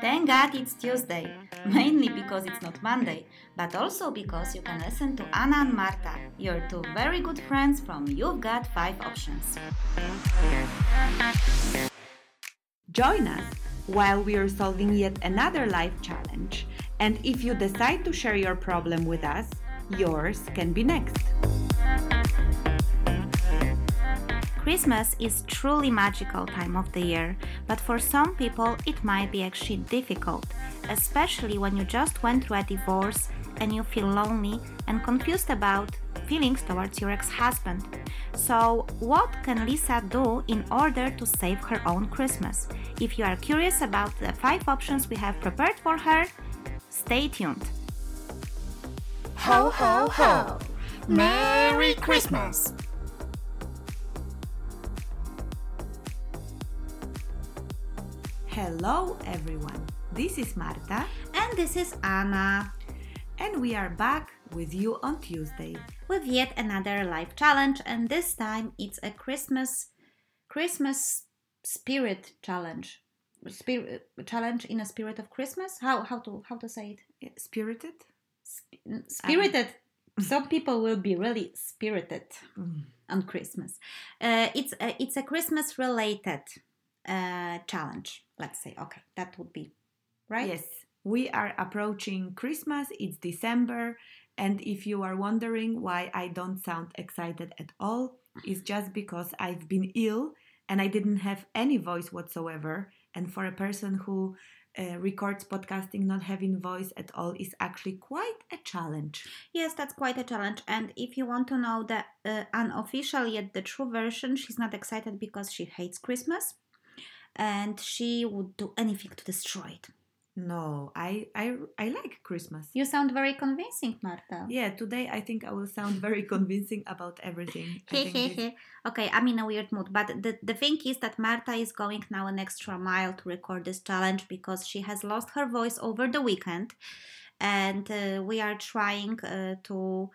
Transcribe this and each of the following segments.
Thank God it's Tuesday, mainly because it's not Monday, but also because you can listen to Anna and Marta, your two very good friends from You've Got 5 Options. Join us while we are solving yet another life challenge. And if you decide to share your problem with us, yours can be next. Christmas is truly magical time of the year, but for some people it might be actually difficult, especially when you just went through a divorce and you feel lonely and confused about feelings towards your ex-husband. So, what can Lisa do in order to save her own Christmas? If you are curious about the 5 options we have prepared for her, stay tuned. Ho, ho, ho! Merry Christmas! Hello, everyone. This is Marta, And this is Anna and we are back with you on Tuesday. with yet another life challenge and this time it's a Christmas Christmas spirit challenge. Spirit challenge in a spirit of Christmas? How how to how to say it? Spirited? Sp- spirited. Some people will be really spirited Mm. on Christmas. Uh, it's a, it's a Christmas related uh, challenge. Let's say okay, that would be right. Yes, we are approaching Christmas. It's December. And if you are wondering why I don't sound excited at all, it's just because I've been ill and I didn't have any voice whatsoever. And for a person who uh, records podcasting, not having voice at all is actually quite a challenge. Yes, that's quite a challenge. And if you want to know the uh, unofficial yet the true version, she's not excited because she hates Christmas, and she would do anything to destroy it. No, I, I, I like Christmas. You sound very convincing, Marta. Yeah, today I think I will sound very convincing about everything. I okay, I'm in a weird mood, but the, the thing is that Marta is going now an extra mile to record this challenge because she has lost her voice over the weekend, and uh, we are trying uh, to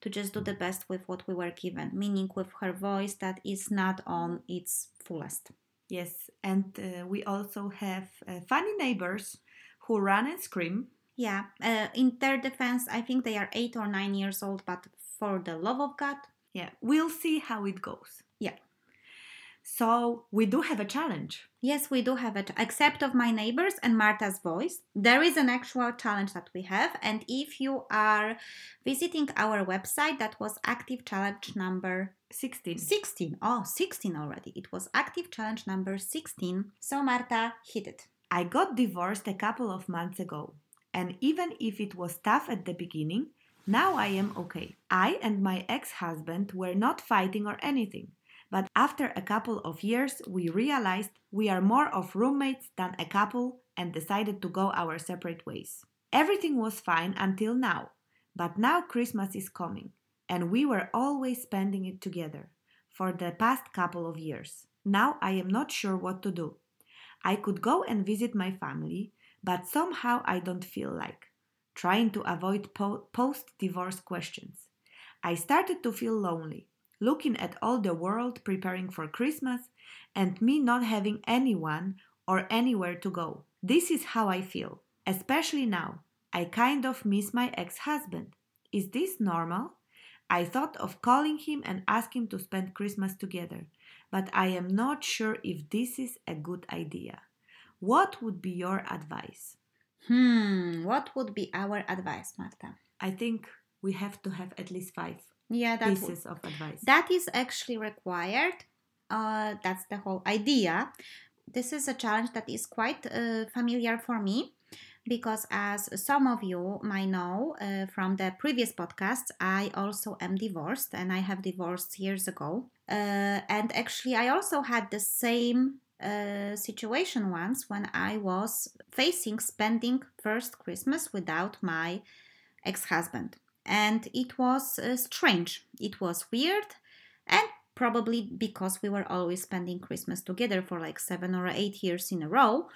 to just do the best with what we were given, meaning with her voice that is not on its fullest. Yes, and uh, we also have uh, funny neighbors who run and scream. Yeah, uh, in their defense, I think they are eight or nine years old, but for the love of God, Yeah, we'll see how it goes. Yeah. So we do have a challenge. Yes, we do have it, except of my neighbors and Marta's voice. There is an actual challenge that we have, and if you are visiting our website, that was active challenge number 16. 16. Oh, 16 already. It was active challenge number 16. So, Marta, hit it. I got divorced a couple of months ago, and even if it was tough at the beginning, now I am okay. I and my ex husband were not fighting or anything, but after a couple of years, we realized we are more of roommates than a couple and decided to go our separate ways. Everything was fine until now, but now Christmas is coming, and we were always spending it together for the past couple of years. Now I am not sure what to do. I could go and visit my family, but somehow I don't feel like trying to avoid po- post divorce questions. I started to feel lonely, looking at all the world preparing for Christmas and me not having anyone or anywhere to go. This is how I feel, especially now. I kind of miss my ex husband. Is this normal? I thought of calling him and asking him to spend Christmas together, but I am not sure if this is a good idea. What would be your advice? Hmm, what would be our advice, Marta? I think we have to have at least five Yeah, that would, pieces of advice. That is actually required. Uh, that's the whole idea. This is a challenge that is quite uh, familiar for me because, as some of you might know uh, from the previous podcasts, I also am divorced and I have divorced years ago. Uh, and actually, I also had the same uh, situation once when I was facing spending first Christmas without my ex husband and it was uh, strange. It was weird, and probably because we were always spending Christmas together for like seven or eight years in a row.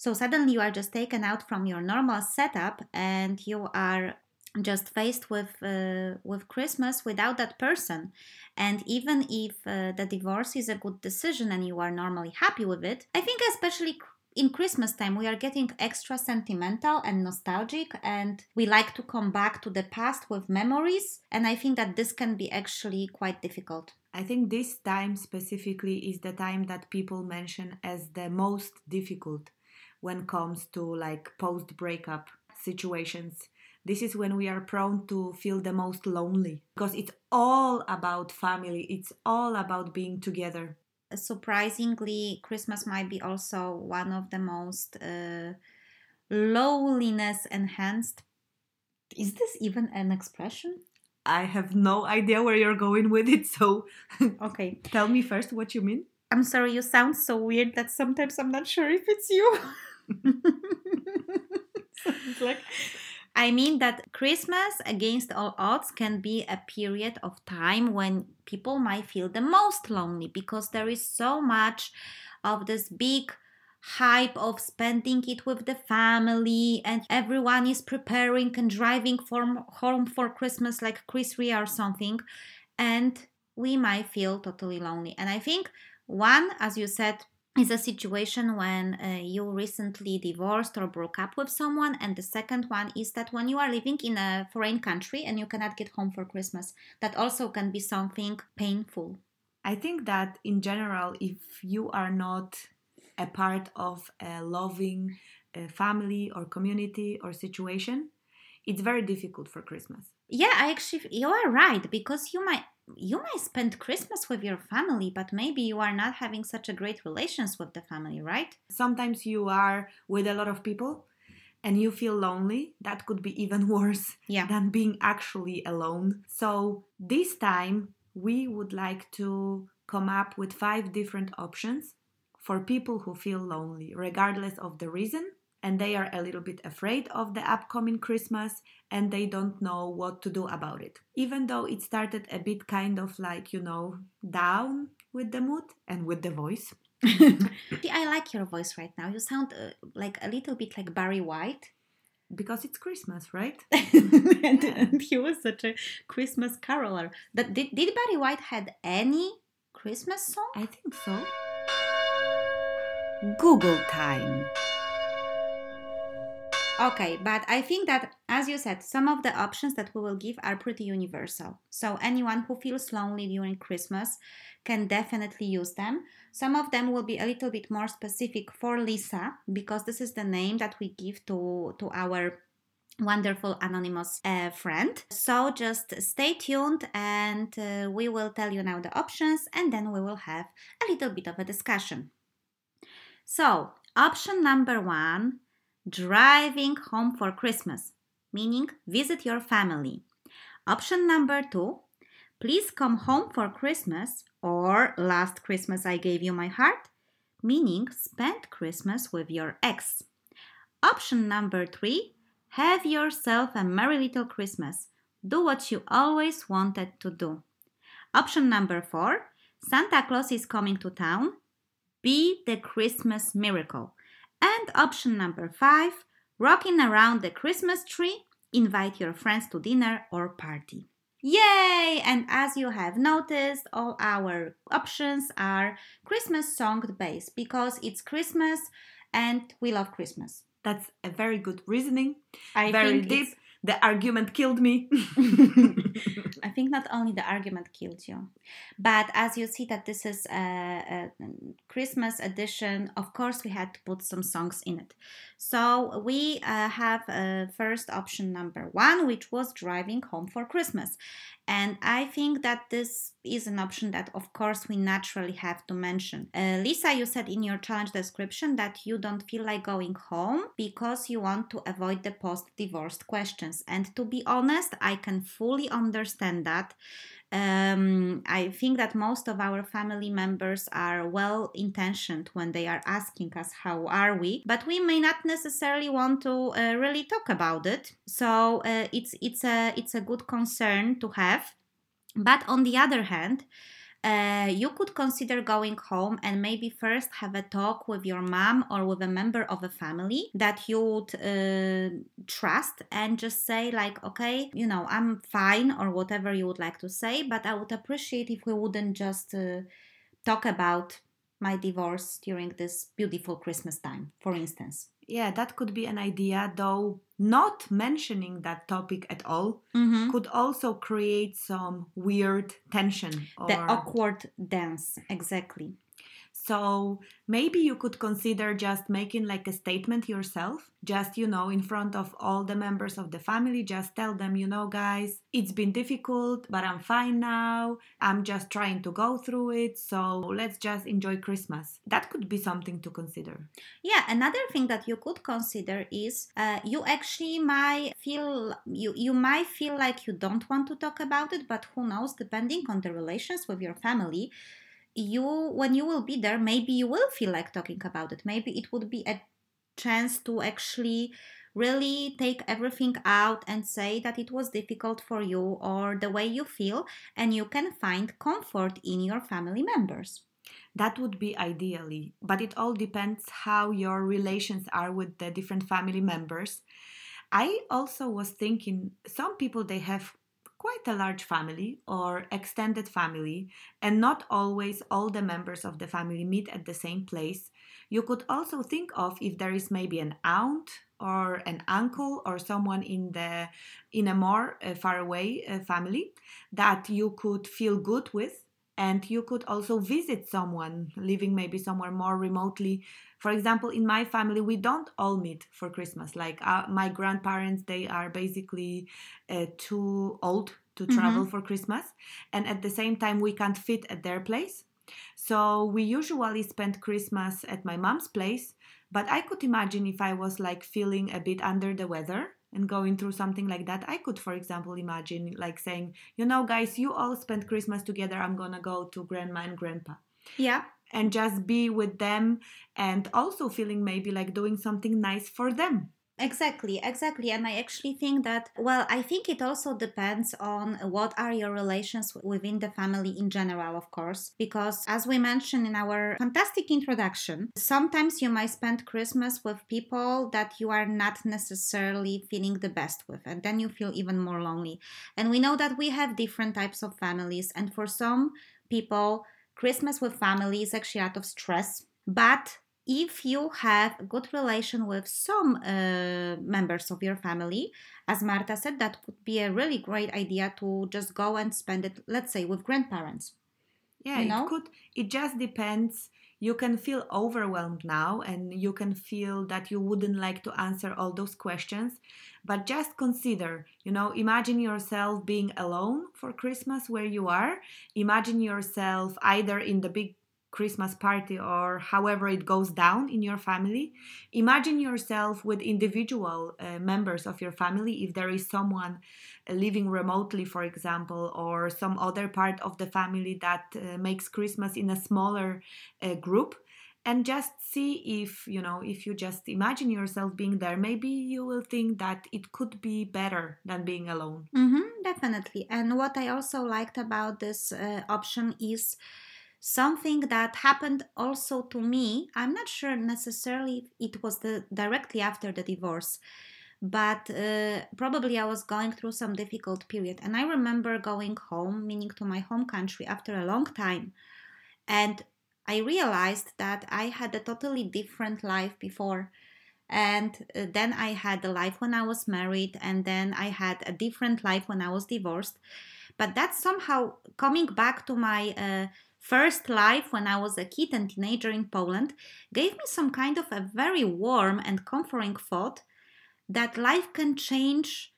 So suddenly you are just taken out from your normal setup and you are just faced with uh, with Christmas without that person. And even if uh, the divorce is a good decision and you are normally happy with it, I think especially in Christmas time we are getting extra sentimental and nostalgic and we like to come back to the past with memories and I think that this can be actually quite difficult. I think this time specifically is the time that people mention as the most difficult when it comes to like post breakup situations this is when we are prone to feel the most lonely because it's all about family, it's all about being together. Surprisingly, Christmas might be also one of the most uh, loneliness enhanced. Is this even an expression? I have no idea where you're going with it, so okay. Tell me first what you mean. I'm sorry, you sound so weird that sometimes I'm not sure if it's you. like I mean that Christmas, against all odds, can be a period of time when people might feel the most lonely because there is so much of this big hype of spending it with the family and everyone is preparing and driving from home for Christmas like Chris Rea or something and we might feel totally lonely. And I think one as you said is a situation when uh, you recently divorced or broke up with someone and the second one is that when you are living in a foreign country and you cannot get home for christmas that also can be something painful. I think that in general if you are not a part of a loving uh, family or community or situation it's very difficult for christmas. Yeah i actually you are right because you might you may spend Christmas with your family, but maybe you are not having such a great relations with the family, right? Sometimes you are with a lot of people and you feel lonely. That could be even worse yeah. than being actually alone. So, this time we would like to come up with five different options for people who feel lonely, regardless of the reason and they are a little bit afraid of the upcoming Christmas and they don't know what to do about it. Even though it started a bit kind of like, you know, down with the mood and with the voice. I like your voice right now. You sound uh, like a little bit like Barry White. Because it's Christmas, right? and, and, he was such a Christmas caroler. That did, did Barry White had any Christmas song? I think so. Google time. Okay, but I think that, as you said, some of the options that we will give are pretty universal. So anyone who feels lonely during Christmas can definitely use them. Some of them will be a little bit more specific for Lisa because this is the name that we give to, to our wonderful anonymous uh, friend. So just stay tuned and uh, we will tell you now the options and then we will have a little bit of a discussion. So, option number one driving home for Christmas, meaning visit your family. Option number two, please come home for Christmas, or last Christmas I gave you my heart, meaning spend Christmas with your ex. Option number three, have yourself a merry little Christmas. Do what you always wanted to do. Option number four, Santa Claus is coming to town. Be the Christmas miracle. And option number five, rocking around the Christmas tree, invite your friends to dinner or party. Yay! And as you have noticed, all our options are Christmas song based because it's Christmas and we love Christmas. That's a very good reasoning. I very deep the argument killed me. I think not only the argument killed you, but as you see that this is a, a, Christmas edition, of course we had to put some songs in it. So we uh, have a first option number one, which was driving home for Christmas. And I think that this is an option that, of course, we naturally have to mention. Uh, Lisa, you said in your challenge description that you don't feel like going home because you want to avoid the post divorced questions. And to be honest, I can fully understand that um, I think that most of our family members are well intentioned when they are asking us how are we, but we may not necessarily want to uh, really talk about it. So uh, it's it's a it's a good concern to have. But on the other hand, uh, you could consider going home and maybe first have a talk with your mom or with a member of a family that you would uh, trust and just say like okay you know i'm fine or whatever you would like to say but i would appreciate if we wouldn't just uh, talk about my divorce during this beautiful christmas time for instance yeah that could be an idea though not mentioning that topic at all mm-hmm. could also create some weird tension or the awkward dance exactly so maybe you could consider just making like a statement yourself, just, you know, in front of all the members of the family, just tell them, you know, guys, it's been difficult, but I'm fine now. I'm just trying to go through it. So let's just enjoy Christmas. That could be something to consider. Yeah, another thing that you could consider is uh, you actually might feel you you might feel like you don't want to talk about it, but who knows? Depending on the relations with your family, you when you will be there maybe you will feel like talking about it. Maybe it would be a chance to actually really take everything out and say that it was difficult for you or the way you feel and you can find comfort in your family members. That would be ideally but it all depends how your relations are with the different family members. I also was thinking some people they have quite a large family or extended family, and not always all the members of the family meet at the same place, you could also think of if there is maybe an aunt or an uncle or someone in the in a more uh, far away uh, family that you could feel good with and you could also visit someone living maybe somewhere more remotely. For example in my family we don't all meet for christmas. Like uh, my grandparents they are basically uh, too old to travel mm-hmm. for christmas and at the same time we can't fit at their place. So we usually spend christmas at my mom's place but i could imagine if i was like feeling a bit under the weather and going through something like that i could for example imagine like saying you know guys you all spend christmas together. I'm gonna go to grandma and grandpa. Yeah. And just be with them and also feeling maybe like doing something nice for them Exactly, exactly. And I actually think that, well, I think it also depends on what are your relations within the family in general, of course. Because as we mentioned in our fantastic introduction, sometimes you might spend Christmas with people that you are not necessarily feeling the best with, and then you feel even more lonely. And we know that we have different types of families, and for some people, Christmas with family is actually out of stress. But if you have a good relation with some uh, members of your family, as Marta said, that would be a really great idea to just go and spend it, let's say, with grandparents. Yeah, you know? it could. It just depends. You can feel overwhelmed now, and you can feel that you wouldn't like to answer all those questions. But just consider, you know, imagine yourself being alone for Christmas where you are. Imagine yourself either in the big Christmas party or however it goes down in your family. Imagine yourself with individual uh, members of your family if there is someone uh, living remotely, for example, or some other part of the family that uh, makes Christmas in a smaller uh, group. And just see if, you know, if you just imagine yourself being there, maybe you will think that it could be better than being alone. Mm-hmm, definitely. And what I also liked about this uh, option is something that happened also to me. I'm not sure necessarily it was the directly after the divorce but uh, probably i was going through some difficult period. And i remember going home meaning to my home country after a long time. And i realized that i had a totally different life before. And uh, then i had a life when i was married and then i had a different life when i was divorced. But that's somehow coming back to my uh, first life when I was a kid and teenager in Poland gave me some kind of a very warm and comforting thought that life can change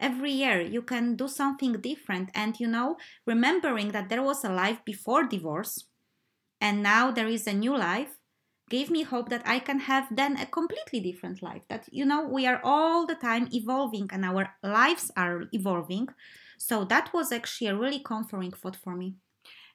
every year. You can do something different. And you know, remembering that there was a life before divorce and now there is a new life gave me hope that I can have then a completely different life. That, you know, we are all the time evolving and our lives are evolving. So that was actually a really comforting thought for me.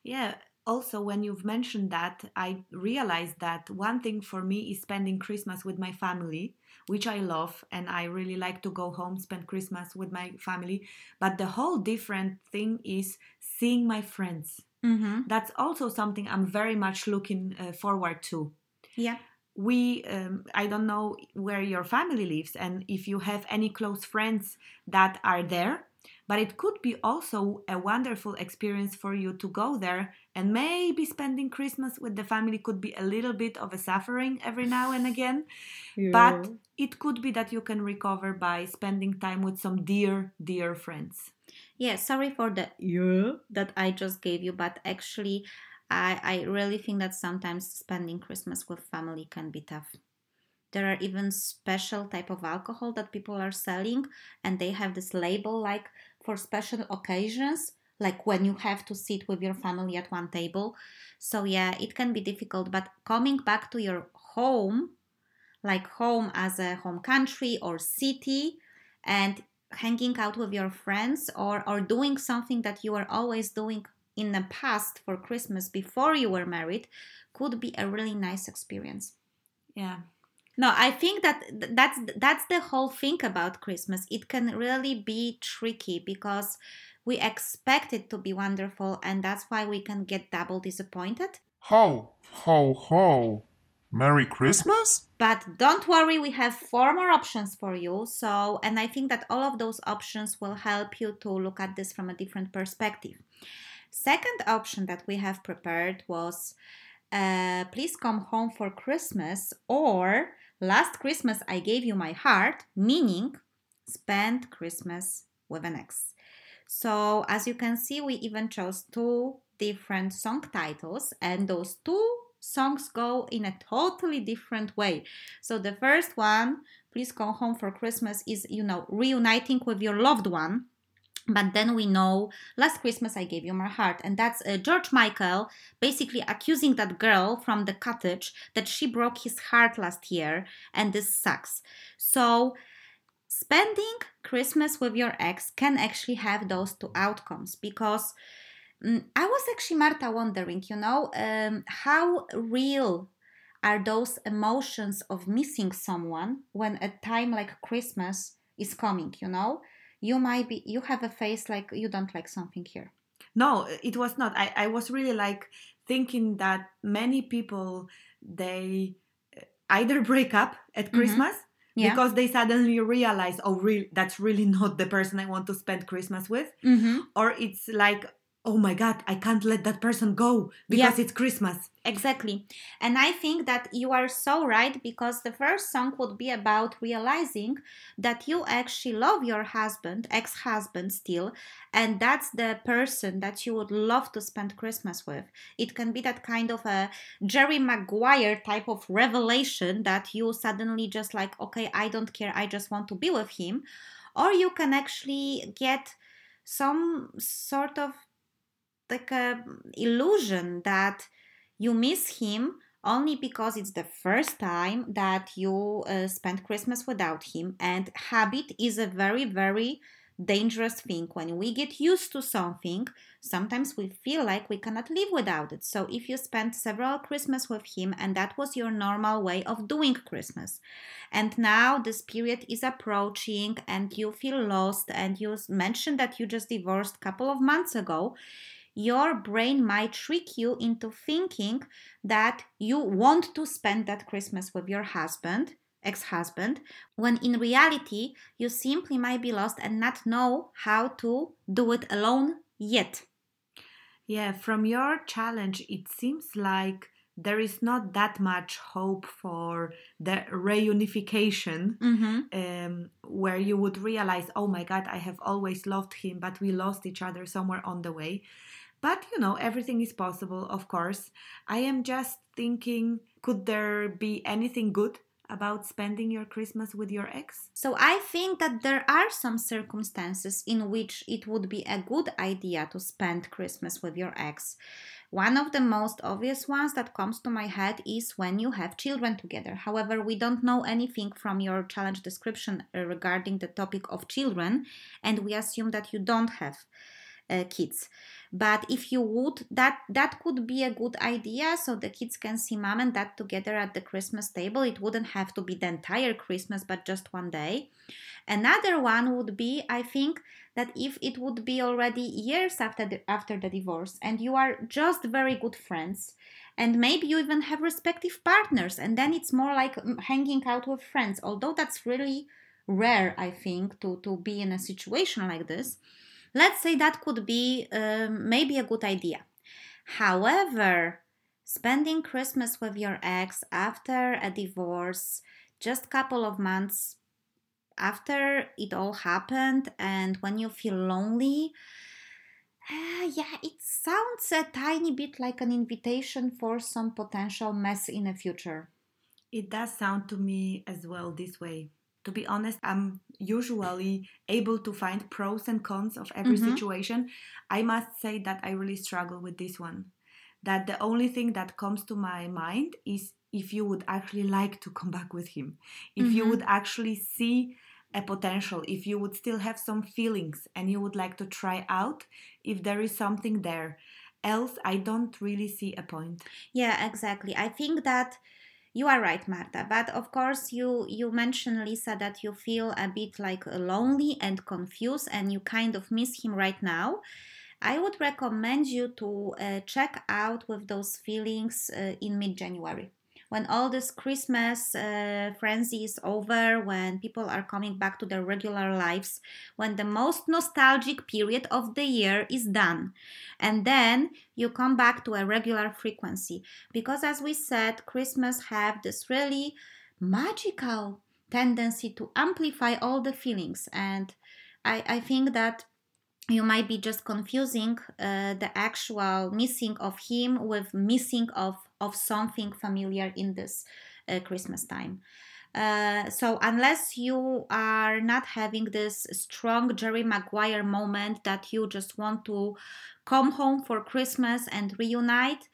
Yeah, also when you've mentioned that i realized that one thing for me is spending christmas with my family which i love and i really like to go home spend christmas with my family but the whole different thing is seeing my friends Mm-hmm. That's also something I'm very much looking uh, forward to. Yeah. we um, i don't know where your family lives and if you have any close friends that are there but it could be also a wonderful experience for you to go there and maybe spending christmas with the family could be a little bit of a suffering every now and again but it could be that you can recover by spending time with some dear dear friends. Yeah, sorry for the yeah. that I just gave you, but actually, I, I really think that sometimes spending Christmas with family can be tough. There are even special type of alcohol that people are selling, and they have this label like for special occasions, like when you have to sit with your family at one table. So yeah, it can be difficult. But coming back to your home, like home as a home country or city, and hanging out with your friends or or doing something that you were always doing in the past for Christmas before you were married could be a really nice experience. yeah No, I think that that's that's the whole thing about Christmas. It can really be tricky because we expect it to be wonderful and that's why we can get double disappointed. Ho, ho, ho. Merry Christmas? But don't worry, we have four more options for you. So, and I think that all of those options will help you to look at this from a different perspective. Second option that we have prepared was uh, please come home for Christmas or last Christmas I gave you my heart, meaning spend Christmas with an ex. So, as you can see, we even chose two different song titles, and those two songs go in a totally different way. So, the first one, Please Come Home for Christmas, is, you know, reuniting with your loved one. But then we know last Christmas I gave you my heart, and that's uh, George Michael basically accusing that girl from the cottage that she broke his heart last year, and this sucks. So, spending Christmas with your ex can actually have those two outcomes because mm, I was actually, Marta, wondering, you know, um, how real are those emotions of missing someone when a time like Christmas is coming, you know? You might be, you have a face like you don't like something here. no it was not i, I was really like thinking that many people they uh, either break up at christmas Yeah. because they suddenly realize oh really that's really not the person i want to spend christmas with mm-hmm. or it's like oh my god i can't let that person go because it's christmas Exactly. And I think that you are so right because the first song would be about realizing that you actually love your husband, ex husband still, and that's the person that you would love to spend Christmas with. It can be that kind of a Jerry Maguire type of revelation that you suddenly just like, okay, I don't care, I just want to be with him. Or you can actually get some sort of like a illusion that you miss him only because it's the first time that you uh, spend Christmas without him. And habit is a very, very dangerous thing. When we get used to something, sometimes we feel like we cannot live without it. So if you spent several Christmas with him and that was your normal way of doing Christmas, and now this period is approaching and you feel lost, and you mentioned that you just divorced a couple of months ago, your brain might trick you into thinking that you want to spend that Christmas with your husband, ex husband, when in reality, you simply might be lost and not know how to do it alone yet. yeah from your challenge it seems like there is not that much hope for the reunification Mm-hmm. um, where you would realize, oh my God, I have always loved him, but we lost each other somewhere on the way. But you know, everything is possible, of course. I am just thinking, could there be anything good about spending your Christmas with your ex? So I think that there are some circumstances in which it would be a good idea to spend Christmas with your ex. One of the most obvious ones that comes to my head is when you have children together. However, we don't know anything from your challenge description uh, regarding the topic of children, and we assume that you don't have uh, kids. But if you would that that could be a good idea so the kids can see mom and dad together at the christmas table. It wouldn't have to be the entire christmas but just one day. Another one would be i think that if it would be already years after the, after the divorce and you are just very good friends and maybe you even have respective partners and then it's more like mm, hanging out with friends. Although that's really rare i think to to be in a situation like this let's say that could be um, maybe a good idea however spending christmas with your ex after a divorce just couple of months after it all happened and when you feel lonely uh, yeah, it sounds a tiny bit like an invitation for some potential mess in the future. It does sound to me as well this way. To be honest, I'm usually able to find pros and cons of every mm-hmm. situation. I must say that I really struggle with this one. That the only thing that comes to my mind is if you would actually like to come back with him, if mm-hmm. you would actually see a potential, if you would still have some feelings and you would like to try out if there is something there. Else, I don't really see a point. Yeah, exactly. I think that you are right marta but of course you you mentioned lisa that you feel a bit like lonely and confused and you kind of miss him right now. I would recommend you to uh, check out with those feelings uh, in mid january when all this Christmas uh, frenzy is over, when people are coming back to their regular lives, when the most nostalgic period of the year is done. And then you come back to a regular frequency. Because as we said, Christmas have this really magical tendency to amplify all the feelings. And I, I think that you might be just confusing uh, the actual missing of him with missing of of something familiar in this uh, christmas time. Uh, so unless you are not having this strong jerry maguire moment that you just want to come home for christmas and reunite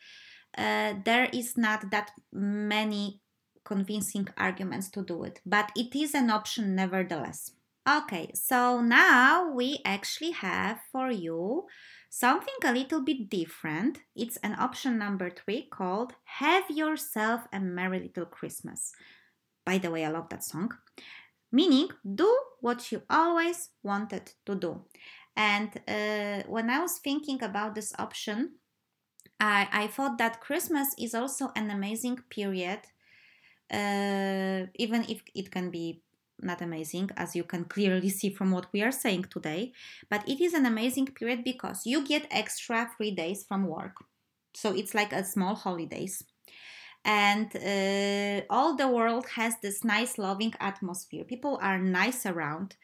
uh, there is not that many convincing arguments to do it. But it is an option nevertheless. Okay, so now we actually have for you something a little bit different. It's an option number three called Have Yourself a Merry Little Christmas. By the way, I love that song. Meaning, do what you always wanted to do. And uh, when I was thinking about this option, I, I thought that Christmas is also an amazing period, uh, even if it can be not amazing, as you can clearly see from what we are saying today, but it is an amazing period because you get extra three days from work. So it's like a small holidays. And uh, all the world has this nice, loving atmosphere. People are nice around.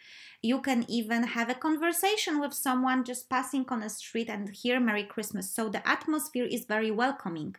You can even have a conversation with someone just passing on a street and hear Merry Christmas. So the atmosphere is very welcoming.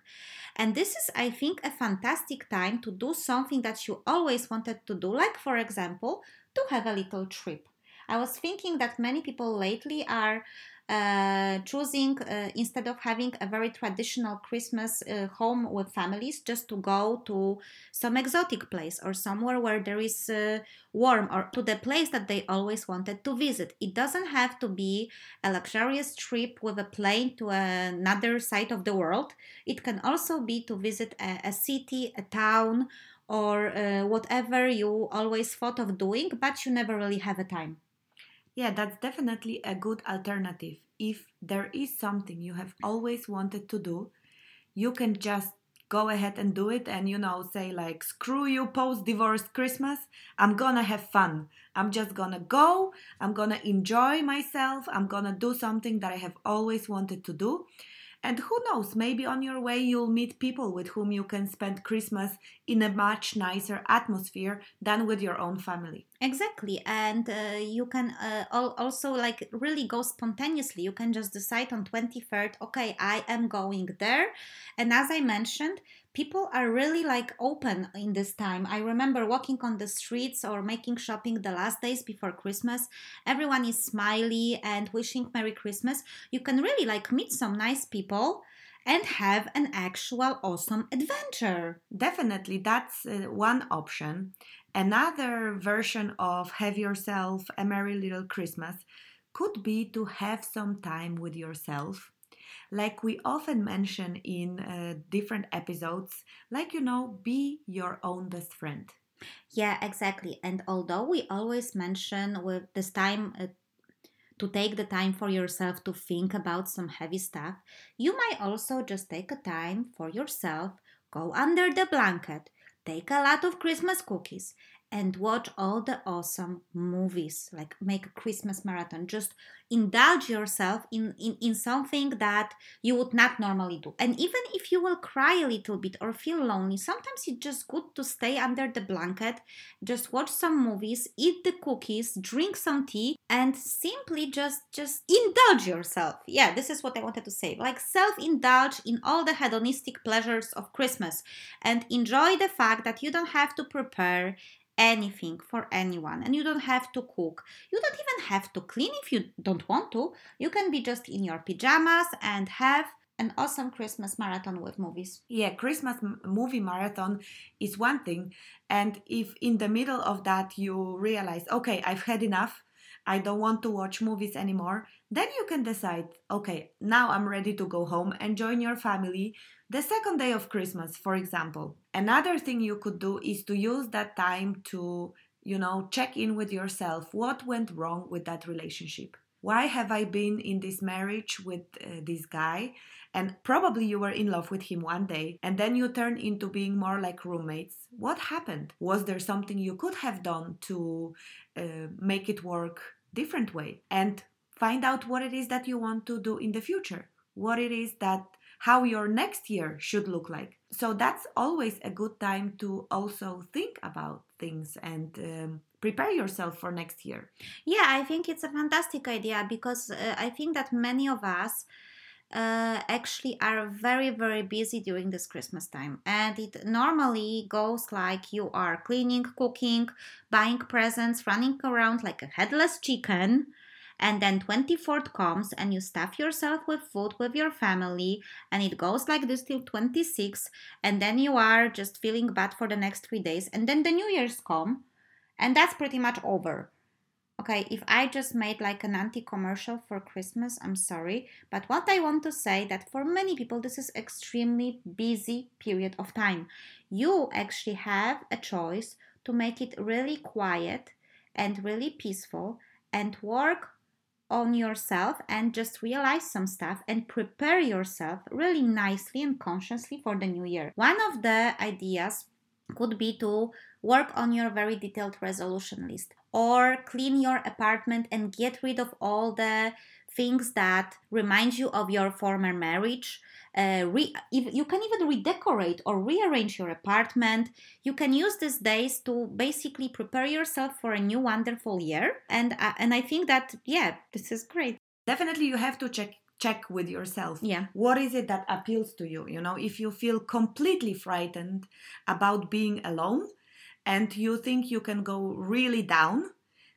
And this is, I think, a fantastic time to do something that you always wanted to do, like, for example, to have a little trip. I was thinking that many people lately are uh, choosing uh, instead of having a very traditional Christmas uh, home with families, just to go to some exotic place or somewhere where there is uh, warm or to the place that they always wanted to visit. It doesn't have to be a luxurious trip with a plane to another side of the world. It can also be to visit a, a city, a town, or uh, whatever you always thought of doing, but you never really have a time. Yeah, that's definitely a good alternative. If there is something you have always wanted to do, you can just go ahead and do it and you know say like screw you post divorce christmas. I'm gonna have fun. I'm just gonna go. I'm gonna enjoy myself. I'm gonna do something that i have always wanted to do and who knows, maybe on your way you'll meet people with whom you can spend Christmas in a much nicer atmosphere than with your own family. Exactly. And uh, you can uh, also like really go spontaneously. You can just decide on 23rd, okay, I am going there. And as I mentioned, people are really like open in this time. I remember walking on the streets or making shopping the last days before Christmas. Everyone is smiley and wishing Merry Christmas. You can really like meet some nice people and have an actual awesome adventure. Definitely, that's uh, one option. Another version of Have Yourself a Merry Little Christmas could be to have some time with yourself like we often mention in uh, different episodes, like you know, be your own best friend. Yeah, exactly. And although we always mention with this time uh, to take the time for yourself to think about some heavy stuff, you might also just take a time for yourself, go under the blanket, take a lot of Christmas cookies, and watch all the awesome movies like make a christmas marathon. Just indulge yourself in, in in something that you would not normally do. And even if you will cry a little bit or feel lonely sometimes it's just good to stay under the blanket just watch some movies eat the cookies drink some tea and simply just just indulge yourself. Yeah this is what i wanted to say. Like self indulge in all the hedonistic pleasures of christmas and enjoy the fact that you don't have to prepare anything for anyone and you don't have to cook. You don't even have to clean if you don't want to. You can be just in your pajamas and have an awesome christmas marathon with movies. Yeah, Christmas movie marathon is one thing. And if in the middle of that you realize, okay, I've had enough, I don't want to watch movies anymore, then you can decide, okay, now I'm ready to go home and join your family the second day of Christmas, for example. Another thing you could do is to use that time to, you know, check in with yourself. What went wrong with that relationship? Why have I been in this marriage with uh, this guy? And probably you were in love with him one day, and then you turn into being more like roommates. What happened? Was there something you could have done to uh, make it work different way? And find out what it is that you want to do in the future. What it is that how your next year should look like. So that's always a good time to also think about things and um, prepare yourself for next year. Yeah, I think it's a fantastic idea because uh, I think that many of us uh, actually are very, very busy during this Christmas time. And it normally goes like you are cleaning, cooking, buying presents, running around like a headless chicken. And then 24th comes and you stuff yourself with food with your family, and it goes like this till 26. And then you are just feeling bad for the next three days. And then the New Year's come, and that's pretty much over. Okay, if I just made like an anti-commercial for Christmas, I'm sorry, but what I want to say that for many people this is extremely busy period of time. You actually have a choice to make it really quiet and really peaceful and work on yourself and just realize some stuff and prepare yourself really nicely and consciously for the new year. One of the ideas could be to work on your very detailed resolution list or clean your apartment and get rid of all the things that remind you of your former marriage uh, re- if you can even redecorate or rearrange your apartment you can use these days to basically prepare yourself for a new wonderful year and uh, and i think that yeah this is great Definitely, you have to check check with yourself. yeah What is it that appeals to you? You know, if you feel completely frightened about being alone and you think you can go really down,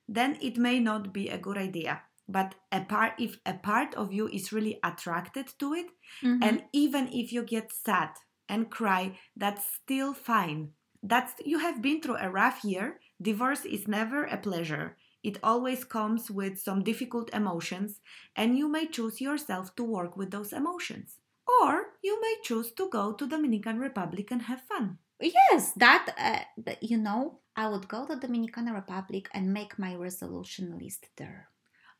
then it may not be a good idea. But a part, if a part of you is really attracted to it, Mhm. and even if you get sad and cry, that's still fine. That's you have been through a rough year. Divorce is never a pleasure. It always comes with some difficult emotions, and you may choose yourself to work with those emotions. Or you may choose to go to Dominican Republic and have fun. Yes, that, uh, you know, I would go to Dominican Republic and make my resolution list there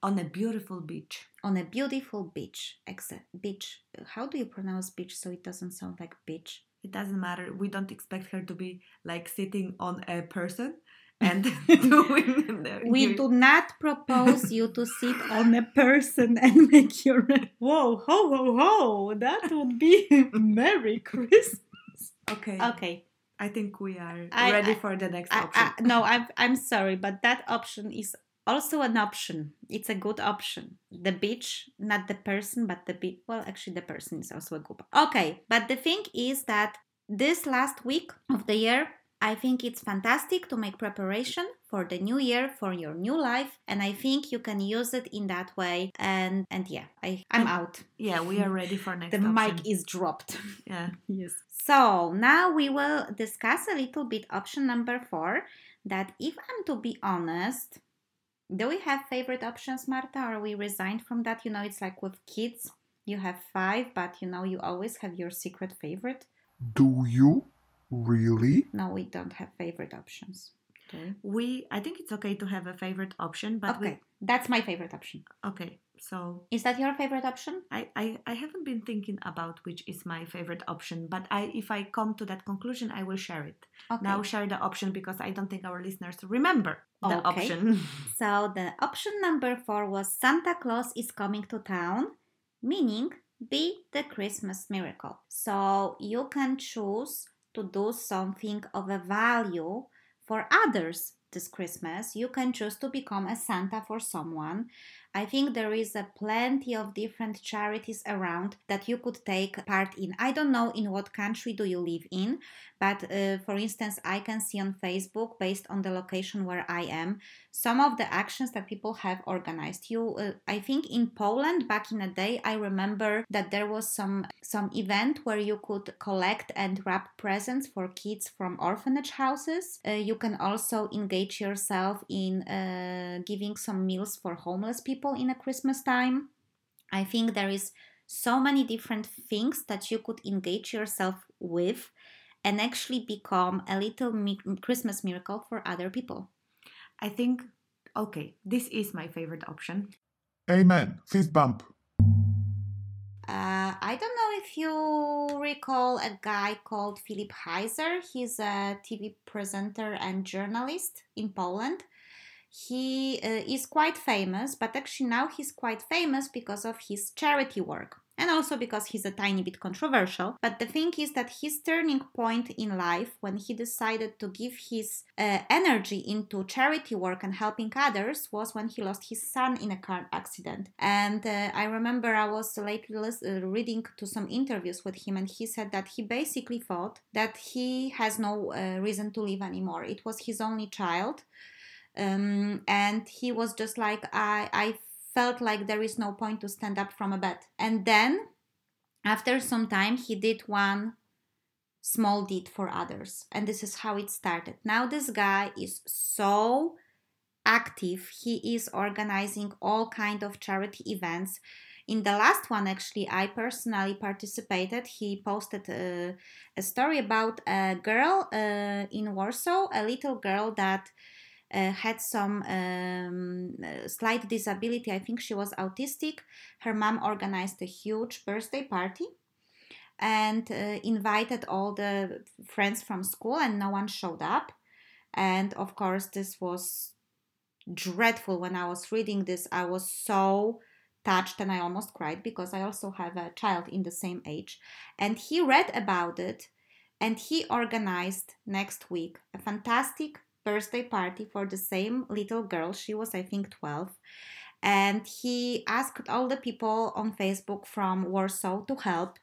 On a beautiful beach. on a beautiful beach. Except beach. How do you pronounce beach so it doesn't sound like beach? It doesn't matter. We don't expect her to be like sitting on a person and doing We do not propose you to sit on a person and make your whoa ho ho ho. That would be Merry Christmas. Okay. Okay, I think we are I- ready I- for the next I, option. No, I'm I'm sorry, but that option is also an option. It's a good option. The beach, not the person, but the beach. Well, actually, the person is also a good. Okay, but the thing is that this last week of the year, I think it's fantastic to make preparation for the new year, for your new life, and I think you can use it in that way. And and yeah, I I'm out. yeah, we are ready for next The option. mic is dropped. Yeah. Yes. So now we will discuss a little bit option number four. That if I'm to be honest, do we have favorite options, Marta? Or are we resigned from that? You know, it's like with kids. You have five, but you know you always have your secret favorite. Do you really? No, we don't have favorite options. Do we? We, I think it's okay to have a favorite option, but Okay, that's my favorite option. okay. So Is that your favorite option? I, I, I haven't been thinking about which is my favorite option, but I, if I come to that conclusion, I will share it. Okay. Now share the option because I don't think our listeners remember the Okay. option. So the option number four was Santa Claus is coming to town, meaning be the Christmas miracle. So you can choose to do something of a value for others this Christmas. You can choose to become a Santa for someone. I think there is a plenty of different charities around that you could take part in. I don't know in what country do you live in, but uh, for instance, I can see on Facebook based on the location where I am some of the actions that people have organized. You, uh, I think in Poland back in the day, I remember that there was some some event where you could collect and wrap presents for kids from orphanage houses. Uh, you can also engage yourself in uh, giving some meals for homeless people in a Christmas time. I think there is so many different things that you could engage yourself with and actually become a little mi- Christmas miracle for other people. I think, okay, this is my favorite option. Amen. Fist bump. Uh, I don't know if you recall a guy called Filip Chajzer. He's a TV presenter and journalist in Poland. He uh, is quite famous, but actually now he's quite famous because of his charity work and also because he's a tiny bit controversial. But the thing is that his turning point in life when he decided to give his uh, energy into charity work and helping others was when he lost his son in a car accident. And uh, I remember I was lately uh, reading to some interviews with him, and he said that he basically thought that he has no uh, reason to live anymore. It was his only child. Um, and he was just like, I, I felt like there is no point to stand up from a bed. And then, after some time, he did one small deed for others. And this is how it started. Now, this guy is so active. He is organizing all kind of charity events. In the last one, actually, I personally participated. He posted a, story about a girl uh, in Warsaw, a little girl that had some um, uh, slight disability. I think she was autistic. Her mom organized a huge birthday party and uh, invited all the friends from school, and no one showed up. And of course, this was dreadful. When I was reading this, I was so touched and I almost cried because I also have a child in the same age. And he read about it and he organized next week a fantastic birthday party for the same little girl. She was, I think, 12. And he asked all the people on Facebook from Warsaw to help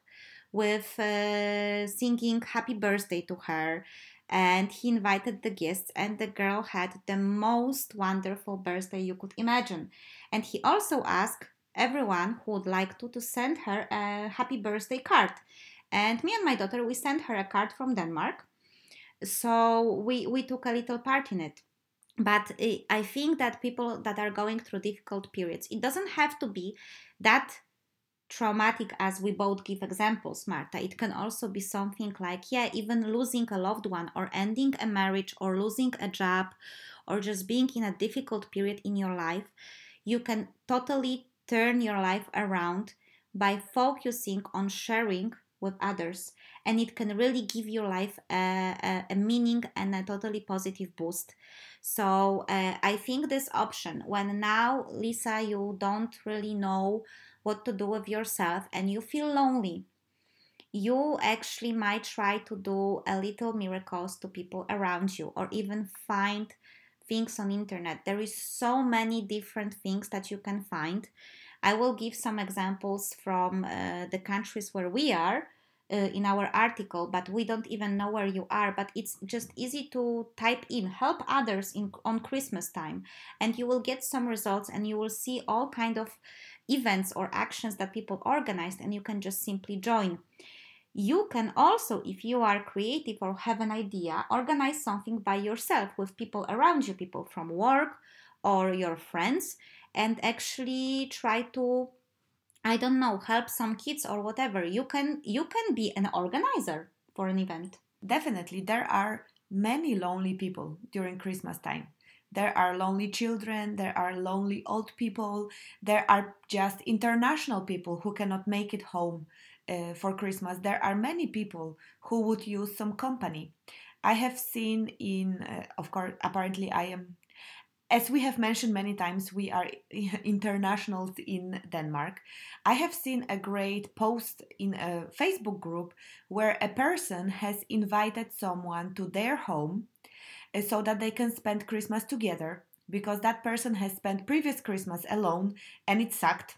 with uh, singing happy birthday to her. And he invited the guests, and the girl had the most wonderful birthday you could imagine. And he also asked everyone who would like to to send her a happy birthday card. And me and my daughter, we sent her a card from Denmark so we we took a little part in it. But i think that people that are going through difficult periods it doesn't have to be that traumatic as we both give examples marta. It can also be something like yeah even losing a loved one or ending a marriage or losing a job or just being in a difficult period in your life you can totally turn your life around by focusing on sharing with others and it can really give your life a, a, a meaning and a totally positive boost. So uh, i think this option when now lisa you don't really know what to do with yourself and you feel lonely you actually might try to do a little miracles to people around you or even find things on internet. There is so many different things that you can find. I will give some examples from uh, the countries where we are Uh, in our article but we don't even know where you are but it's just easy to type in help others in on christmas time and you will get some results and you will see all kind of events or actions that people organized and you can just simply join. You can also if you are creative or have an idea organize something by yourself with people around you people from work or your friends and actually try to I don't know, help some kids or whatever. You can you can be an organizer for an event. Definitely, there are many lonely people during Christmas time. There are lonely children, there are lonely old people, there are just international people who cannot make it home uh, for Christmas. There are many people who would use some company. I have seen in, uh, of course, apparently I am as we have mentioned many times, we are internationals in Denmark. I have seen a great post in a Facebook group where a person has invited someone to their home uh, so that they can spend Christmas together because that person has spent previous Christmas alone and it sucked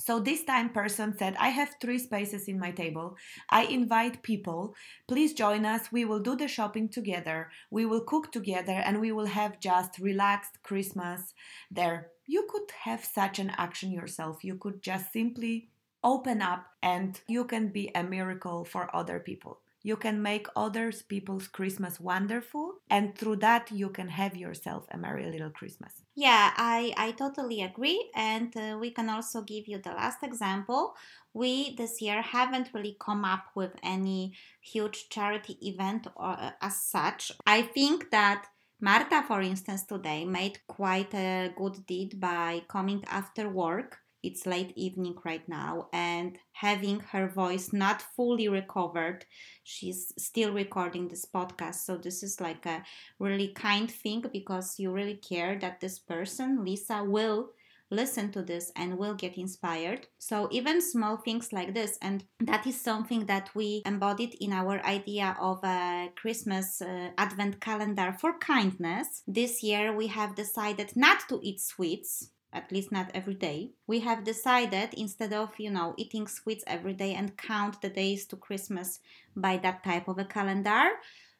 so this time person said, I have three spaces in my table. I invite people. Please join us. We will do the shopping together. We will cook together and we will have just relaxed Christmas there. You could have such an action yourself. You could just simply open up and you can be a miracle for other people. You can make others people's Christmas wonderful, and through that, you can have yourself a merry little Christmas. Yeah, I, I totally agree. And uh, we can also give you the last example. We this year haven't really come up with any huge charity event or, uh, as such. I think that Marta, for instance, today made quite a good deed by coming after work it's late evening right now and having her voice not fully recovered she's still recording this podcast so this is like a really kind thing because you really care that this person lisa will listen to this and will get inspired. So, even small things like this, and that is something that we embodied in our idea of a Christmas uh, advent calendar for kindness. This year, we have decided not to eat sweets at least not every day. We have decided instead of, you know, eating sweets every day and count the days to Christmas by that type of a calendar,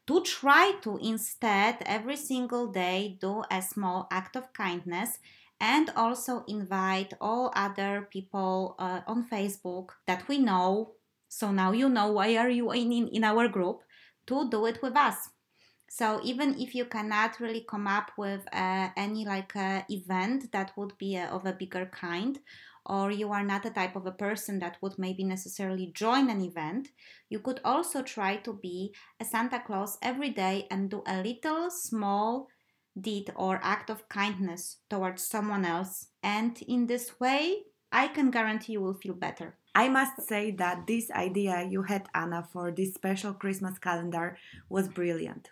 to try to instead every single day do a small act of kindness and also invite all other people uh, on Facebook that we know. So now you know why are you in, in, in our group to do it with us so even if you cannot really come up with uh, any like uh, event that would be uh, of a bigger kind, or you are not the type of a person that would maybe necessarily join an event, you could also try to be a Santa Claus every day and do a little small deed or act of kindness towards someone else. And in this way, I can guarantee you will feel better. I must say that this idea you had, Anna, for this special Christmas calendar was brilliant.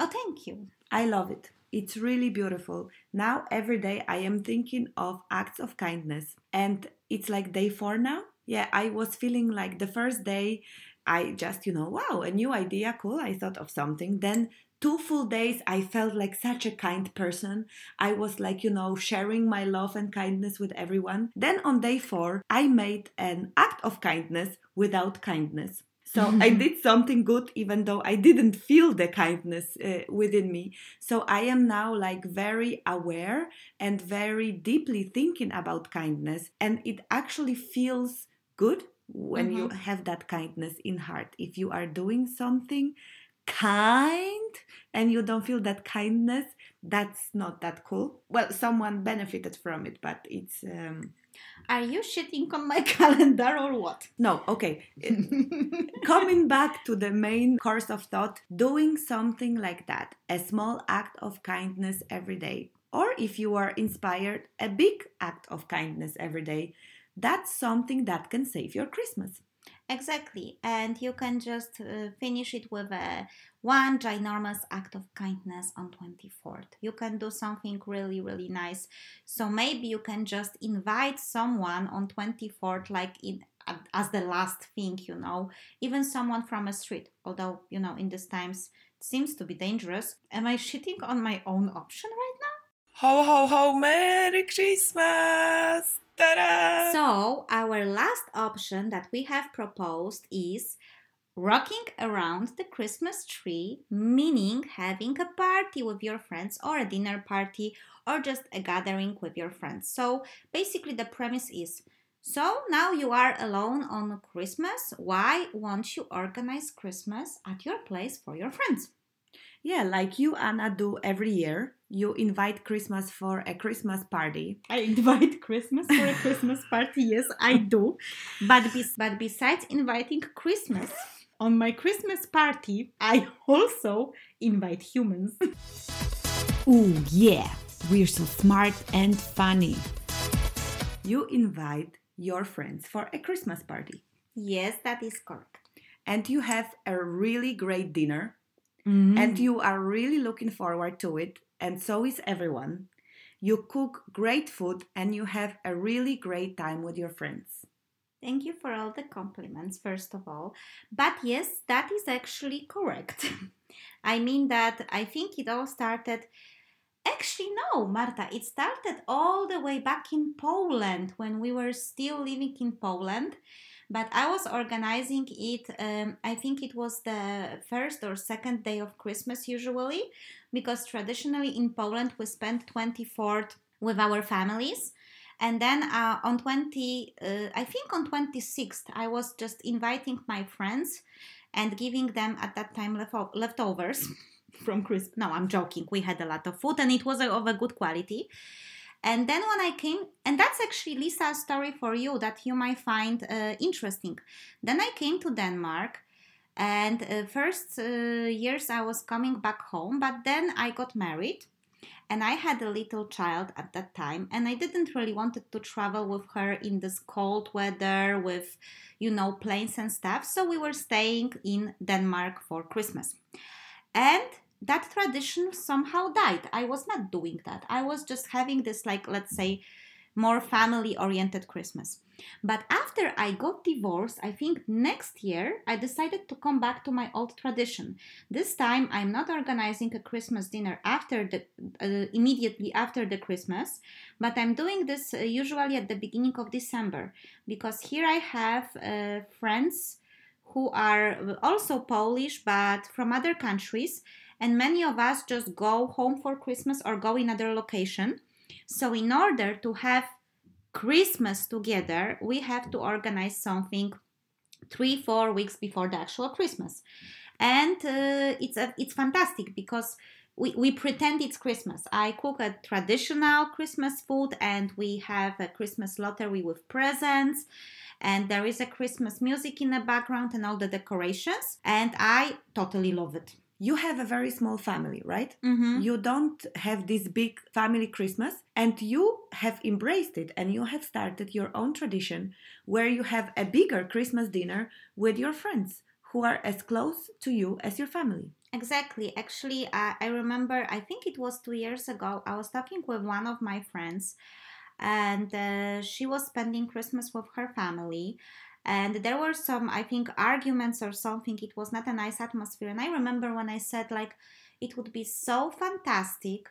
Oh, thank you. I love it. It's really beautiful. Now, every day, I am thinking of acts of kindness. And it's like day four now. Yeah, I was feeling like the first day, I just, you know, wow, a new idea, cool. I thought of something. Then, two full days, I felt like such a kind person. I was like, you know, sharing my love and kindness with everyone. Then, on day four, I made an act of kindness without kindness. So I did something good, even though I didn't feel the kindness uh, within me. So I am now like very aware and very deeply thinking about kindness. And it actually feels good when mm-hmm. you have that kindness in heart. If you are doing something kind and you don't feel that kindness, that's not that cool. Well, someone benefited from it, but it's. Um, are you shitting on my calendar or what? No, okay. Coming back to the main course of thought, doing something like that, a small act of kindness every day, or if you are inspired, a big act of kindness every day, that's something that can save your Christmas. Exactly. And you can just uh, finish it with a one ginormous act of kindness on 24th. You can do something really, really nice. So maybe you can just invite someone on 24th, like in as the last thing, you know, even someone from a street. Although, you know, in these times it seems to be dangerous. Am I shitting on my own option right now? Ho ho ho, Merry Christmas! Ta-da! So, our last option that we have proposed is rocking around the Christmas tree, meaning having a party with your friends or a dinner party or just a gathering with your friends. So, basically, the premise is so now you are alone on Christmas. Why won't you organize Christmas at your place for your friends? Yeah, like you, Anna, do every year. You invite Christmas for a Christmas party. I invite Christmas for a Christmas party. Yes, I do. But, bes- but besides inviting Christmas on my Christmas party, I also invite humans. oh yeah, we're so smart and funny. You invite your friends for a Christmas party. yes, that is correct. And you have a really great dinner. Mm. And you are really looking forward to it. And so is everyone. You cook great food and you have a really great time with your friends. Thank you for all the compliments, first of all. But yes, that is actually correct. I mean that I think it all started. Actually, no, Marta, it started all the way back in Poland when we were still living in Poland. But I was organizing it, um, I think it was the first or second day of Christmas, usually, because traditionally in Poland we spend 24th with our families. And then uh, on 20 uh, i think on 26th i was just inviting my friends and giving them at that time lefto- leftovers from christmas no i'm joking we had a lot of food and it was of a good quality and then when i came and that's actually lisa's story for you that you might find uh, interesting then i came to denmark and uh, first uh, years i was coming back home but then i got married and I had a little child at that time, and I didn't really wanted to travel with her in this cold weather with, you know, planes and stuff. So we were staying in Denmark for Christmas, and that tradition somehow died. I was not doing that. I was just having this, like, let's say, more family oriented Christmas. But after I got divorced, I think next year I decided to come back to my old tradition. This time I'm not organizing a Christmas dinner after the uh, immediately after the Christmas, but I'm doing this uh, usually at the beginning of December because here I have uh, friends who are also Polish but from other countries and many of us just go home for Christmas or go in other location. So in order to have Christmas together, we have to organize something three, four weeks before the actual Christmas. And uh, it's, a, it's fantastic because we, we pretend it's Christmas. I cook a traditional Christmas food and we have a Christmas lottery with presents and there is a Christmas music in the background and all the decorations. And I totally love it. You have a very small family, right? Mm-hmm. You don't have this big family Christmas, and you have embraced it and you have started your own tradition where you have a bigger Christmas dinner with your friends who are as close to you as your family. Exactly. Actually, I, I remember, I think it was two years ago, I was talking with one of my friends, and uh, she was spending Christmas with her family. And there were some, I think, arguments or something. It was not a nice atmosphere. And I remember when I said, like, it would be so fantastic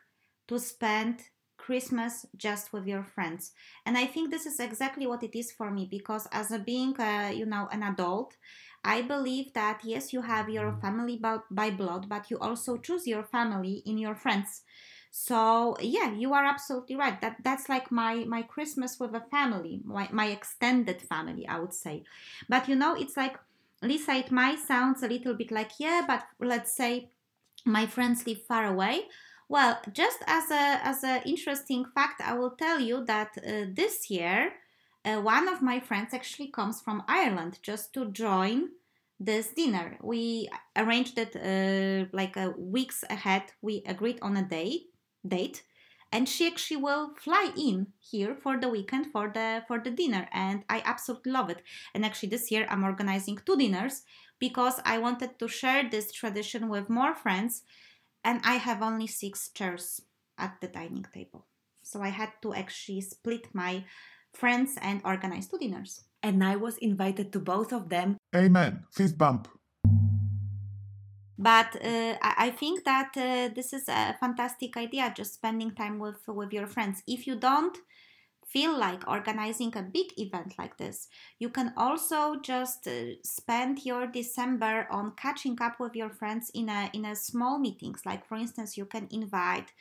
to spend Christmas just with your friends. And I think this is exactly what it is for me because as a being, uh, you know, an adult, I believe that yes, you have your family by, by blood, but you also choose your family in your friends. So yeah, you are absolutely right. That that's like my my Christmas with a family, my my extended family, I would say. But you know, it's like Lisa. It might sound a little bit like yeah, but let's say my friends live far away. Well, just as a as a interesting fact, I will tell you that uh, this year uh, one of my friends actually comes from Ireland just to join this dinner. We arranged it uh, like a weeks ahead. We agreed on a date date and she actually will fly in here for the weekend for the for the dinner and i absolutely love it and actually this year i'm organizing two dinners because i wanted to share this tradition with more friends and i have only six chairs at the dining table so i had to actually split my friends and organize two dinners And I was invited to both of them. Amen. Fist bump. But uh, I think that uh, this is a fantastic idea just spending time with with your friends. If you don't feel like organizing a big event like this you can also just uh, spend your december on catching up with your friends in a in a small meetings. Like for instance you can invite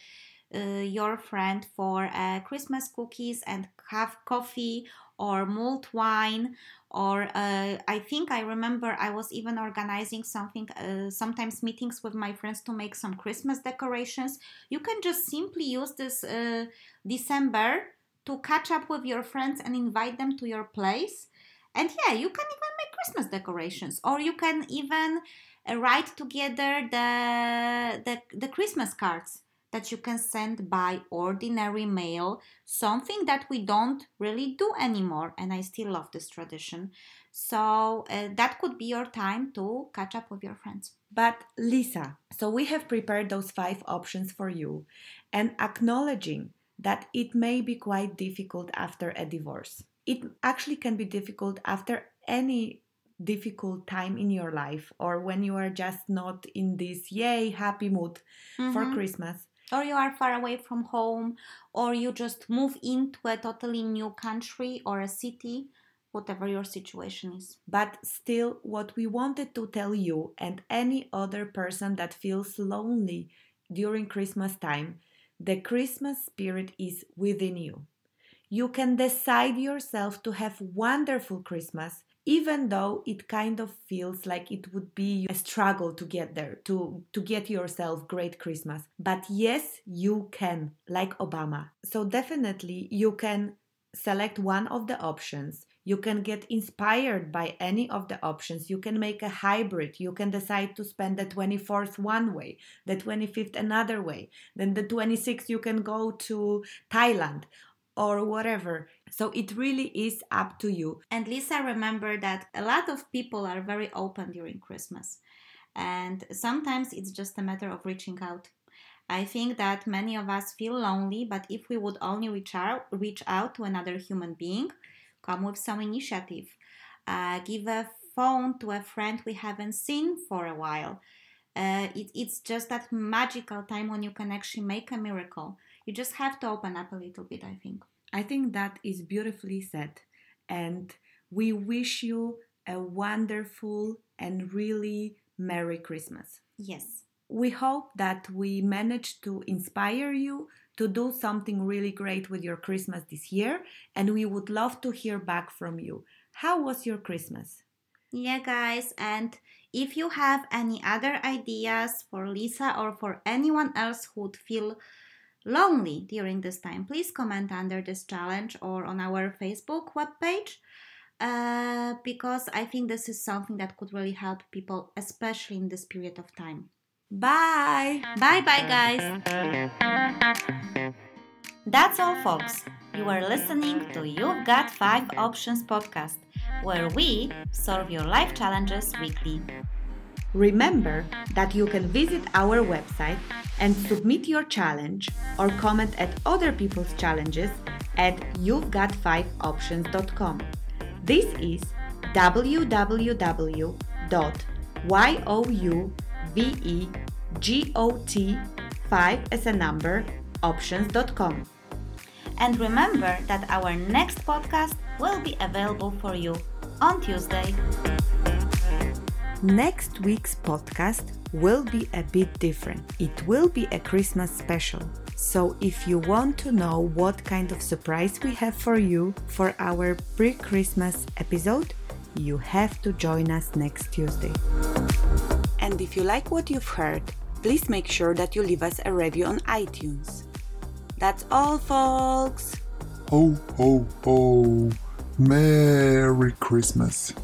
uh, your friend for uh, christmas cookies and have coffee or mulled wine or uh, i think i remember i was even organizing something uh, sometimes meetings with my friends to make some christmas decorations. You can just simply use this uh, december to catch up with your friends and invite them to your place. And yeah you can even make christmas decorations or you can even uh, write together the, the the christmas cards that you can send by ordinary mail, something that we don't really do anymore. And I still love this tradition. So uh, that could be your time to catch up with your friends. But Lisa, so we have prepared those five options for you and acknowledging that it may be quite difficult after a divorce. It actually can be difficult after any difficult time in your life or when you are just not in this yay happy mood mm-hmm. for Christmas or you are far away from home, or you just move into a totally new country or a city, whatever your situation is. But still, what we wanted to tell you and any other person that feels lonely during Christmas time, the Christmas spirit is within you. You can decide yourself to have wonderful Christmas even though it kind of feels like it would be a struggle to get there to to get yourself great christmas. But yes you can like obama. So definitely you can select one of the options. You can get inspired by any of the options. You can make a hybrid. You can decide to spend the 24th one way the 25th another way then the 26th you can go to thailand or whatever. So it really is up to you. And Lisa, remember that a lot of people are very open during Christmas. And sometimes it's just a matter of reaching out. I think that many of us feel lonely, but if we would only reach out, reach out to another human being, come with some initiative, uh, give a phone to a friend we haven't seen for a while. Uh, it, it's just that magical time when you can actually make a miracle. You just have to open up a little bit, I think. I think that is beautifully said. And we wish you a wonderful and really Merry Christmas. Yes. We hope that we managed to inspire you to do something really great with your Christmas this year, and we would love to hear back from you. How was your Christmas? Yeah, guys, and if you have any other ideas for Lisa or for anyone else who would feel lonely during this time, please comment under this challenge or on our Facebook webpage. Uh, because I think this is something that could really help people, especially in this period of time. Bye! Bye bye, guys! That's all, folks. You are listening to You've Got 5 Options podcast, where we solve your life challenges weekly. Remember that you can visit our website and submit your challenge or comment at other people's challenges at you'vegot5options.com. This is www.youvegot5 as a number options.com. And remember that our next podcast will be available for you on Tuesday. Next week's podcast will be a bit different. It will be a Christmas special. So, if you want to know what kind of surprise we have for you for our pre Christmas episode, you have to join us next Tuesday. And if you like what you've heard, please make sure that you leave us a review on iTunes. That's all, folks! Ho, ho, ho! Merry Christmas!